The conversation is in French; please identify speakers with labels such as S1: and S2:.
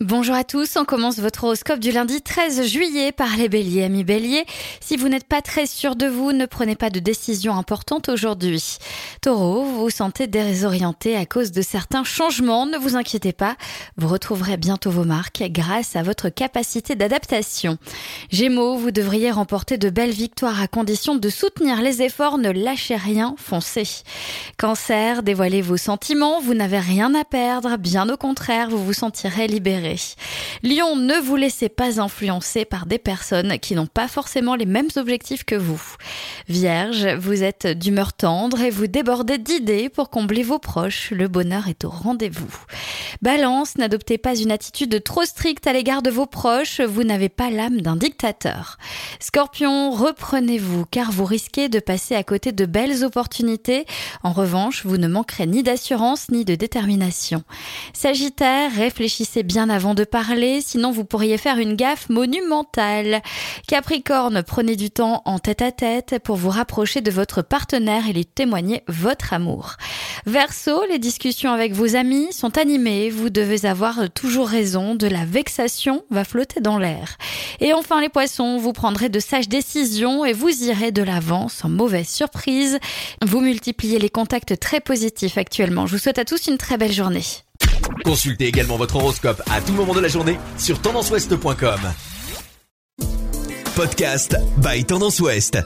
S1: Bonjour à tous, on commence votre horoscope du lundi 13 juillet par les béliers. Amis béliers, si vous n'êtes pas très sûr de vous, ne prenez pas de décision importante aujourd'hui. Taureau, vous vous sentez désorienté à cause de certains changements, ne vous inquiétez pas, vous retrouverez bientôt vos marques grâce à votre capacité d'adaptation. Gémeaux, vous devriez remporter de belles victoires à condition de soutenir les efforts, ne lâchez rien, foncez. Cancer, dévoilez vos sentiments, vous n'avez rien à perdre, bien au contraire, vous vous sentirez libéré. Lion, ne vous laissez pas influencer par des personnes qui n'ont pas forcément les mêmes objectifs que vous. Vierge, vous êtes d'humeur tendre et vous débordez d'idées pour combler vos proches. Le bonheur est au rendez-vous. Balance, n'adoptez pas une attitude trop stricte à l'égard de vos proches, vous n'avez pas l'âme d'un dictateur. Scorpion, reprenez-vous car vous risquez de passer à côté de belles opportunités. En revanche, vous ne manquerez ni d'assurance ni de détermination. Sagittaire, réfléchissez bien avant de parler, sinon vous pourriez faire une gaffe monumentale. Capricorne, prenez du temps en tête à tête pour vous rapprocher de votre partenaire et lui témoigner votre amour. Verseau, les discussions avec vos amis sont animées, vous devez avoir toujours raison, de la vexation va flotter dans l'air. Et enfin les poissons, vous prendrez de sages décisions et vous irez de l'avant sans mauvaise surprise. Vous multipliez les contacts très positifs actuellement. Je vous souhaite à tous une très belle journée.
S2: Consultez également votre horoscope à tout moment de la journée sur tendanceouest.com. Podcast by Tendance Ouest.